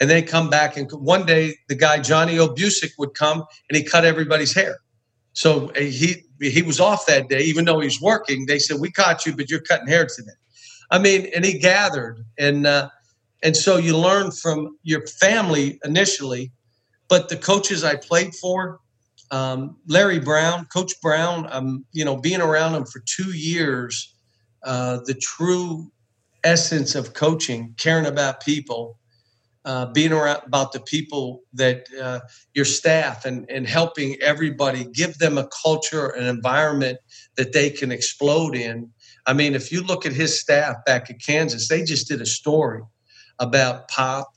And they come back and one day the guy Johnny Obusick would come and he cut everybody's hair. So uh, he he was off that day, even though he's working. They said, "We caught you, but you're cutting hair today." I mean, and he gathered, and uh, and so you learn from your family initially, but the coaches I played for, um, Larry Brown, Coach Brown, um, you know, being around him for two years, uh, the true essence of coaching, caring about people, uh, being around about the people that uh, your staff and, and helping everybody give them a culture an environment that they can explode in. I mean if you look at his staff back at kansas they just did a story about pop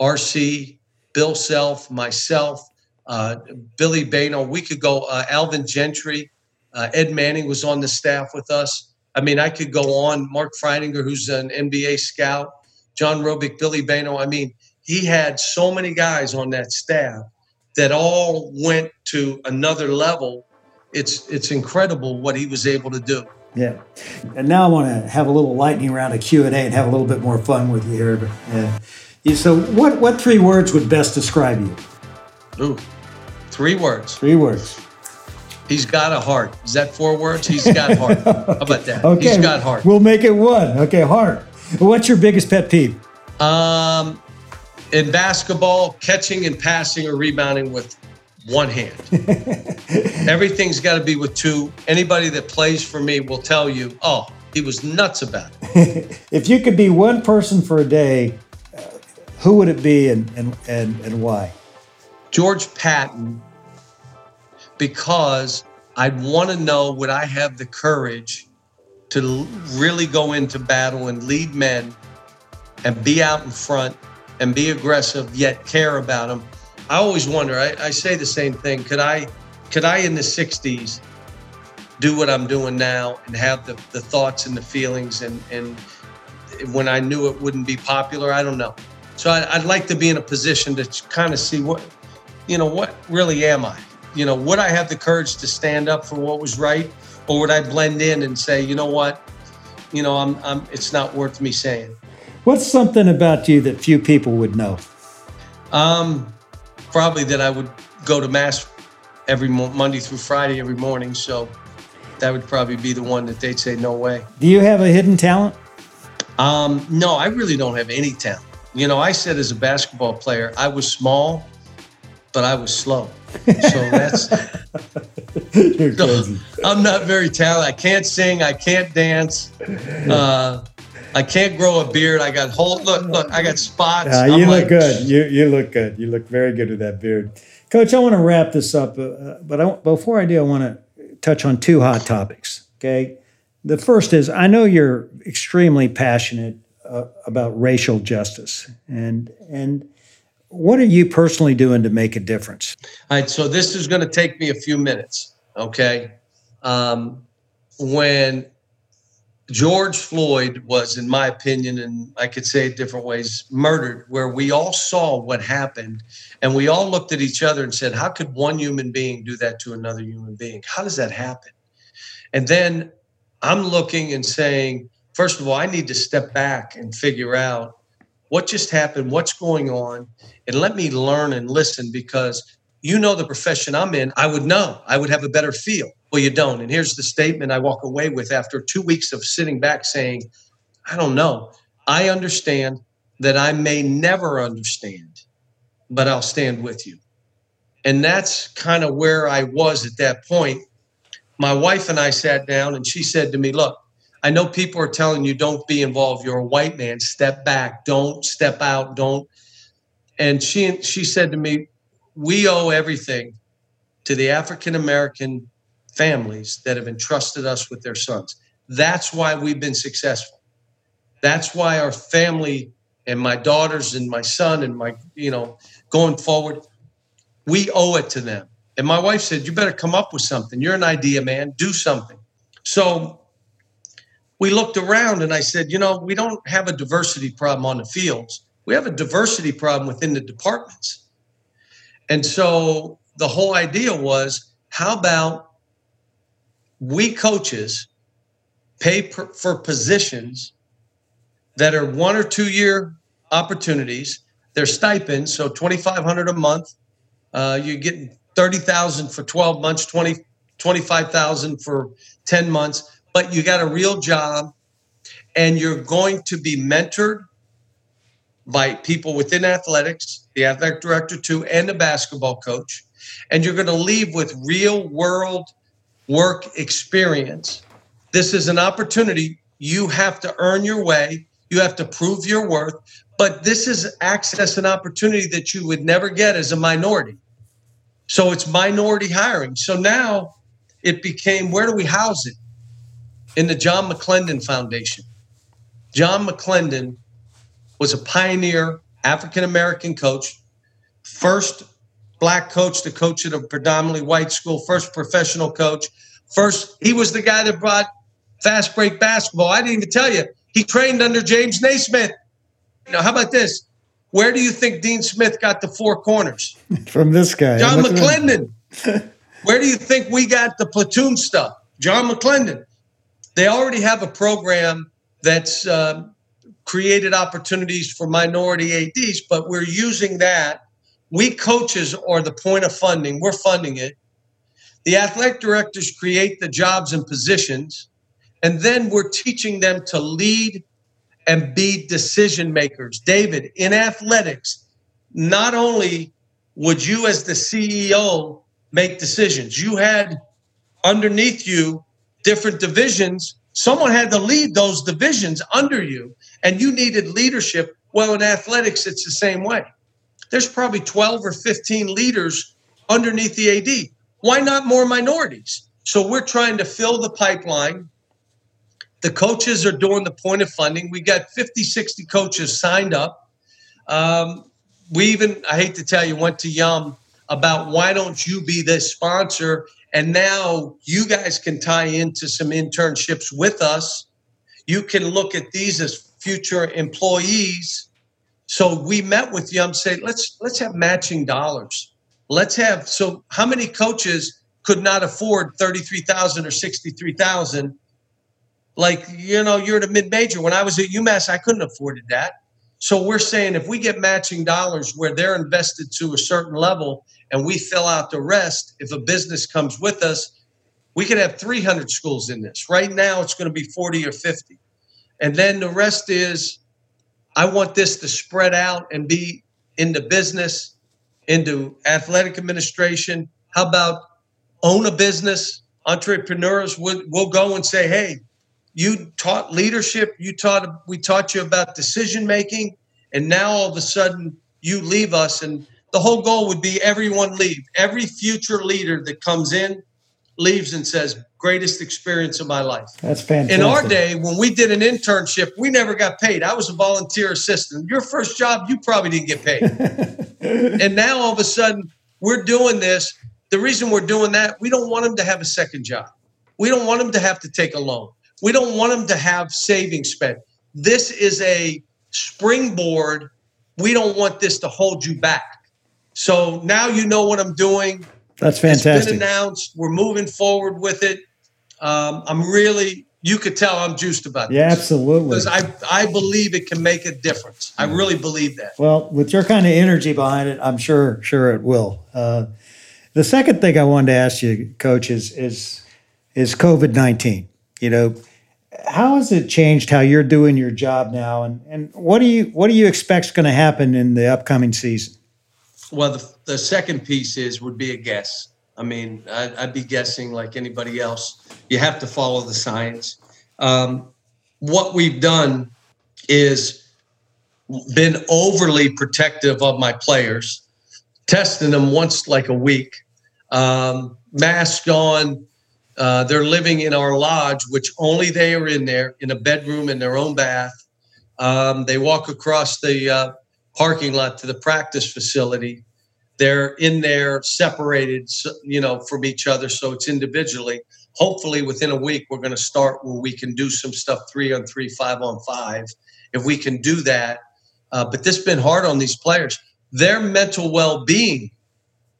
rc bill self myself uh, billy bayno we could go uh, alvin gentry uh, ed manning was on the staff with us. I mean i could go on. Mark freidinger who's an nba scout. John robic billy bayno i mean he had so many guys on that staff that all went to another level. It's it's incredible what he was able to do. Yeah. And now I want to have a little lightning round of Q&A and have a little bit more fun with you here. Yeah. So what, what three words would best describe you? Ooh, three words. Three words. He's got a heart. Is that four words? He's got [LAUGHS] heart. How about that? Okay. He's got heart. We'll make it one. Okay, heart. What's your biggest pet peeve? Um, in basketball, catching and passing or rebounding with one hand. [LAUGHS] Everything's got to be with two. Anybody that plays for me will tell you, oh, he was nuts about it. [LAUGHS] if you could be one person for a day, uh, who would it be and, and, and, and why? George Patton, because I'd want to know would I have the courage to really go into battle and lead men and be out in front and be aggressive, yet care about them. I always wonder. I, I say the same thing. Could I, could I in the '60s do what I'm doing now and have the, the thoughts and the feelings and and when I knew it wouldn't be popular? I don't know. So I, would like to be in a position to kind of see what, you know, what really am I? You know, would I have the courage to stand up for what was right, or would I blend in and say, you know what, you know, I'm, I'm it's not worth me saying. What's something about you that few people would know? Um, probably that I would go to mass every mo- Monday through Friday every morning. So that would probably be the one that they'd say no way. Do you have a hidden talent? Um, no, I really don't have any talent. You know, I said as a basketball player, I was small, but I was slow. So that's. [LAUGHS] so I'm not very talented. I can't sing. I can't dance. [LAUGHS] Uh, I can't grow a beard. I got whole look. Look, I got spots. Uh, you I'm look like, good. You you look good. You look very good with that beard, Coach. I want to wrap this up, uh, but I, before I do, I want to touch on two hot topics. Okay, the first is I know you're extremely passionate uh, about racial justice, and and what are you personally doing to make a difference? All right. So this is going to take me a few minutes. Okay. Um, when George Floyd was, in my opinion, and I could say it different ways, murdered, where we all saw what happened and we all looked at each other and said, How could one human being do that to another human being? How does that happen? And then I'm looking and saying, First of all, I need to step back and figure out what just happened, what's going on, and let me learn and listen because you know the profession I'm in, I would know, I would have a better feel. Well, you don't. And here's the statement I walk away with after two weeks of sitting back saying, I don't know. I understand that I may never understand, but I'll stand with you. And that's kind of where I was at that point. My wife and I sat down and she said to me, Look, I know people are telling you don't be involved. You're a white man. Step back. Don't step out. Don't. And she she said to me, We owe everything to the African American families that have entrusted us with their sons. That's why we've been successful. That's why our family and my daughters and my son and my, you know, going forward, we owe it to them. And my wife said, You better come up with something. You're an idea man, do something. So we looked around and I said, You know, we don't have a diversity problem on the fields, we have a diversity problem within the departments. And so the whole idea was how about we coaches pay per, for positions that are one or two year opportunities. They're stipends, so twenty five hundred a month. Uh, you're getting thirty thousand for twelve months, 20, 25,000 for ten months. But you got a real job, and you're going to be mentored by people within athletics, the athletic director too, and the basketball coach, and you're going to leave with real world work experience. This is an opportunity. You have to earn your way, you have to prove your worth, but this is access and opportunity that you would never get as a minority. So it's minority hiring. So now it became where do we house it? In the John McClendon Foundation. John McClendon was a pioneer African American coach, first black coach to coach at a predominantly white school, first professional coach. First, he was the guy that brought fast break basketball. I didn't even tell you. He trained under James Naismith. Now, how about this? Where do you think Dean Smith got the four corners? [LAUGHS] From this guy. John McClendon. [LAUGHS] Where do you think we got the platoon stuff? John McClendon. They already have a program that's uh, created opportunities for minority ADs, but we're using that. We coaches are the point of funding. We're funding it. The athletic directors create the jobs and positions, and then we're teaching them to lead and be decision makers. David, in athletics, not only would you, as the CEO, make decisions, you had underneath you different divisions. Someone had to lead those divisions under you, and you needed leadership. Well, in athletics, it's the same way. There's probably 12 or 15 leaders underneath the AD. Why not more minorities? So we're trying to fill the pipeline the coaches are doing the point of funding. We got 50, 60 coaches signed up. Um, we even, I hate to tell you, went to Yum about why don't you be the sponsor? And now you guys can tie into some internships with us. You can look at these as future employees. So we met with Yum, say, let's let's have matching dollars. Let's have so how many coaches could not afford 33,000 or 63,000 like, you know, you're at a mid major. When I was at UMass, I couldn't afford that. So we're saying if we get matching dollars where they're invested to a certain level and we fill out the rest, if a business comes with us, we could have 300 schools in this. Right now, it's going to be 40 or 50. And then the rest is I want this to spread out and be into business, into athletic administration. How about own a business? Entrepreneurs will, will go and say, hey, you taught leadership you taught we taught you about decision making and now all of a sudden you leave us and the whole goal would be everyone leave every future leader that comes in leaves and says greatest experience of my life that's fantastic in our day when we did an internship we never got paid i was a volunteer assistant your first job you probably didn't get paid [LAUGHS] and now all of a sudden we're doing this the reason we're doing that we don't want them to have a second job we don't want them to have to take a loan we don't want them to have savings spent. This is a springboard. We don't want this to hold you back. So now you know what I'm doing. That's fantastic. It's been announced. We're moving forward with it. Um, I'm really, you could tell I'm juiced about yeah, this. absolutely. Because I, I believe it can make a difference. I really believe that. Well, with your kind of energy behind it, I'm sure, sure it will. Uh, the second thing I wanted to ask you, Coach, is is is COVID nineteen. You know, how has it changed how you're doing your job now, and and what do you what do you expect is going to happen in the upcoming season? Well, the, the second piece is would be a guess. I mean, I'd, I'd be guessing like anybody else. You have to follow the science. Um, what we've done is been overly protective of my players, testing them once like a week, um, mask on, uh, they're living in our lodge, which only they are in there in a bedroom in their own bath. Um, they walk across the uh, parking lot to the practice facility. They're in there separated, you know, from each other, so it's individually. Hopefully, within a week, we're going to start where we can do some stuff three on three, five on five. If we can do that, uh, but this has been hard on these players. Their mental well-being,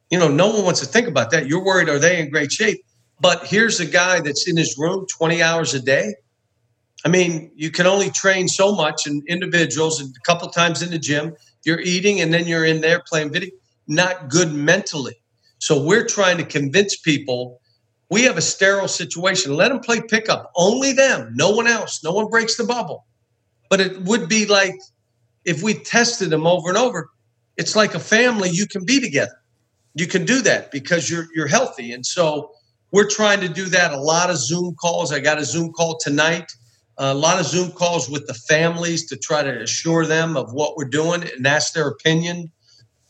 you know, no one wants to think about that. You're worried, are they in great shape? But here's a guy that's in his room 20 hours a day. I mean, you can only train so much in individuals and a couple times in the gym. You're eating and then you're in there playing video. Not good mentally. So we're trying to convince people we have a sterile situation. Let them play pickup. Only them, no one else. No one breaks the bubble. But it would be like if we tested them over and over, it's like a family you can be together. You can do that because you're you're healthy. And so we're trying to do that. A lot of Zoom calls. I got a Zoom call tonight. A lot of Zoom calls with the families to try to assure them of what we're doing and ask their opinion.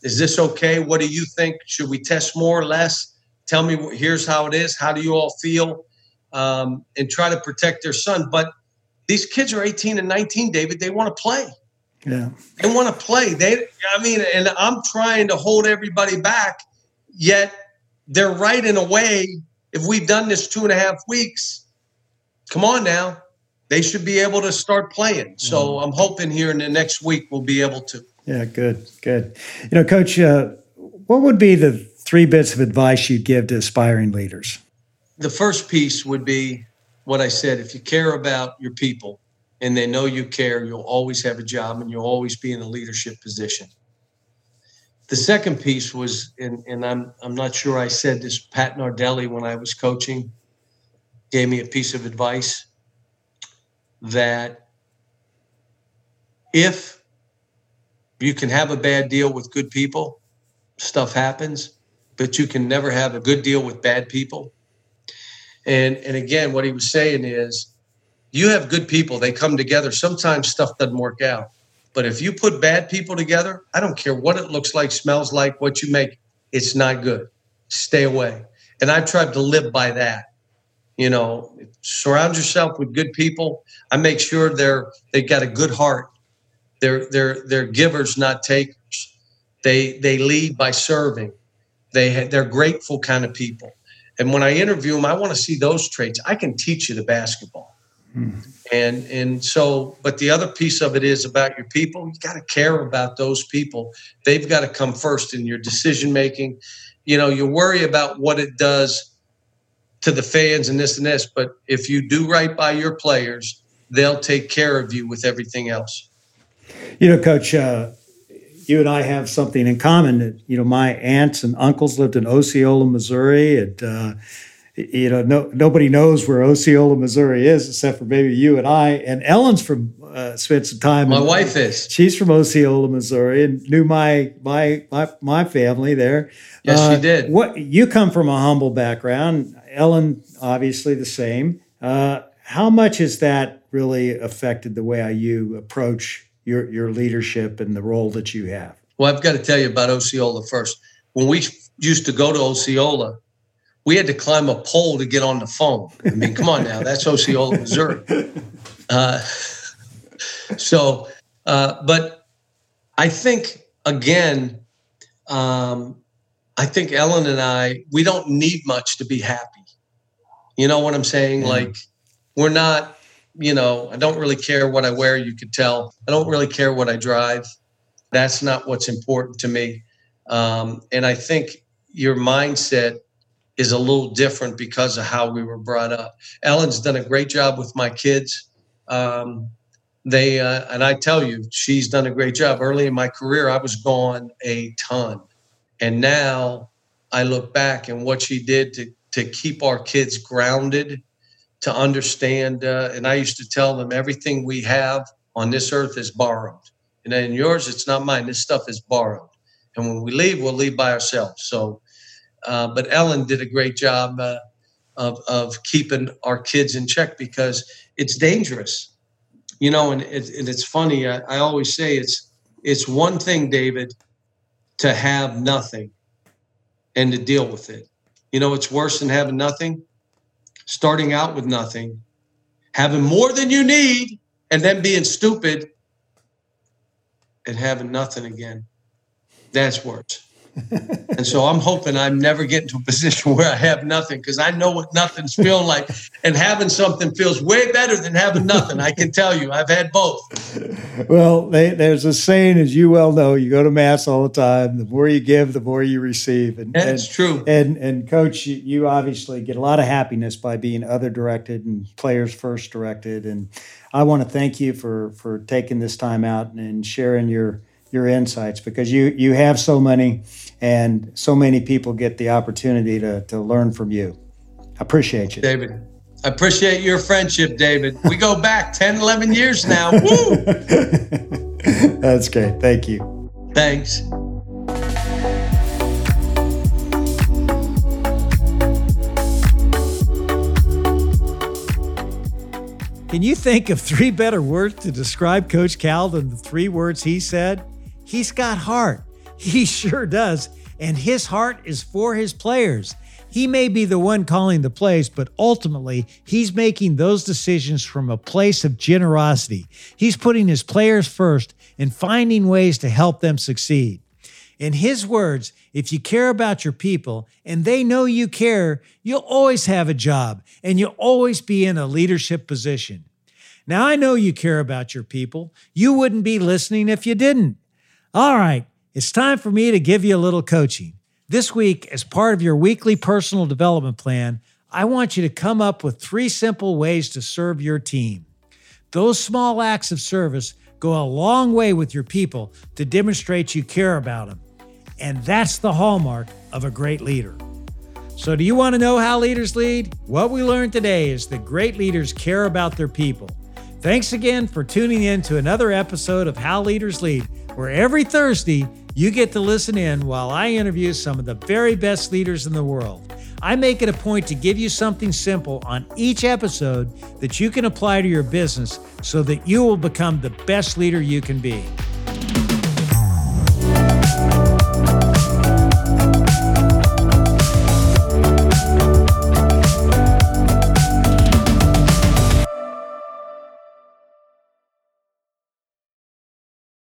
Is this okay? What do you think? Should we test more or less? Tell me, here's how it is. How do you all feel? Um, and try to protect their son. But these kids are 18 and 19, David. They want to play. Yeah. They want to play. They, I mean, and I'm trying to hold everybody back, yet they're right in a way if we've done this two and a half weeks, come on now. They should be able to start playing. So mm-hmm. I'm hoping here in the next week we'll be able to. Yeah, good, good. You know, Coach, uh, what would be the three bits of advice you'd give to aspiring leaders? The first piece would be what I said. If you care about your people and they know you care, you'll always have a job and you'll always be in a leadership position. The second piece was, and, and I'm I'm not sure I said this. Pat Nardelli, when I was coaching, gave me a piece of advice that if you can have a bad deal with good people, stuff happens, but you can never have a good deal with bad people. And and again, what he was saying is you have good people, they come together. Sometimes stuff doesn't work out. But if you put bad people together, I don't care what it looks like, smells like, what you make, it's not good. Stay away. And I've tried to live by that. You know, surround yourself with good people. I make sure they're they've got a good heart. They're they're they're givers, not takers. They they lead by serving. They they're grateful kind of people. And when I interview them, I want to see those traits. I can teach you the basketball. Mm. And and so, but the other piece of it is about your people. You got to care about those people. They've got to come first in your decision making. You know, you worry about what it does to the fans and this and this, but if you do right by your players, they'll take care of you with everything else. You know, Coach, uh, you and I have something in common. That, you know, my aunts and uncles lived in Osceola, Missouri, and uh, you know, no, nobody knows where Osceola, Missouri is, except for maybe you and I. And Ellen's from uh, spent some time. My in, wife is. She's from Osceola, Missouri, and knew my my my, my family there. Yes, uh, she did. What you come from a humble background. Ellen, obviously the same. Uh, how much has that really affected the way you approach your your leadership and the role that you have? Well, I've got to tell you about Osceola first. When we used to go to Osceola, we had to climb a pole to get on the phone. I mean, come on now, that's Osceola, Missouri. [LAUGHS] Uh, so, uh, but I think again, um, I think Ellen and I, we don't need much to be happy. You know what I'm saying? Mm. Like, we're not, you know, I don't really care what I wear. You could tell. I don't really care what I drive. That's not what's important to me. Um, and I think your mindset is a little different because of how we were brought up. Ellen's done a great job with my kids. Um, they uh, and I tell you, she's done a great job. Early in my career, I was gone a ton, and now I look back and what she did to to keep our kids grounded, to understand. Uh, and I used to tell them everything we have on this earth is borrowed, and in yours, it's not mine. This stuff is borrowed, and when we leave, we'll leave by ourselves. So uh, but Ellen did a great job uh, of, of keeping our kids in check because it's dangerous. You know, and, it, and it's funny. I, I always say it's it's one thing, David, to have nothing and to deal with it. You know, it's worse than having nothing. Starting out with nothing, having more than you need, and then being stupid and having nothing again. That's worse and so I'm hoping I'm never getting to a [LAUGHS] position where I have nothing because I know what nothing's feeling like. And having something feels way better than having nothing. I can tell you, I've had both. Well, they, there's a saying, as you well know, you go to mass all the time. The more you give, the more you receive. And that's and, true. And and coach, you, you obviously get a lot of happiness by being other directed and players first directed. And I want to thank you for for taking this time out and sharing your your insights because you you have so many and so many people get the opportunity to to learn from you. I appreciate you. David. I appreciate your friendship, David. We go back [LAUGHS] 10, 11 years now. Woo! [LAUGHS] That's great. Thank you. Thanks. Can you think of three better words to describe Coach Cal than the three words he said? He's got heart. He [LAUGHS] sure does. And his heart is for his players. He may be the one calling the plays, but ultimately, he's making those decisions from a place of generosity. He's putting his players first and finding ways to help them succeed. In his words, if you care about your people and they know you care, you'll always have a job and you'll always be in a leadership position. Now, I know you care about your people. You wouldn't be listening if you didn't. All right, it's time for me to give you a little coaching. This week, as part of your weekly personal development plan, I want you to come up with three simple ways to serve your team. Those small acts of service go a long way with your people to demonstrate you care about them. And that's the hallmark of a great leader. So, do you want to know how leaders lead? What we learned today is that great leaders care about their people. Thanks again for tuning in to another episode of How Leaders Lead, where every Thursday you get to listen in while I interview some of the very best leaders in the world. I make it a point to give you something simple on each episode that you can apply to your business so that you will become the best leader you can be.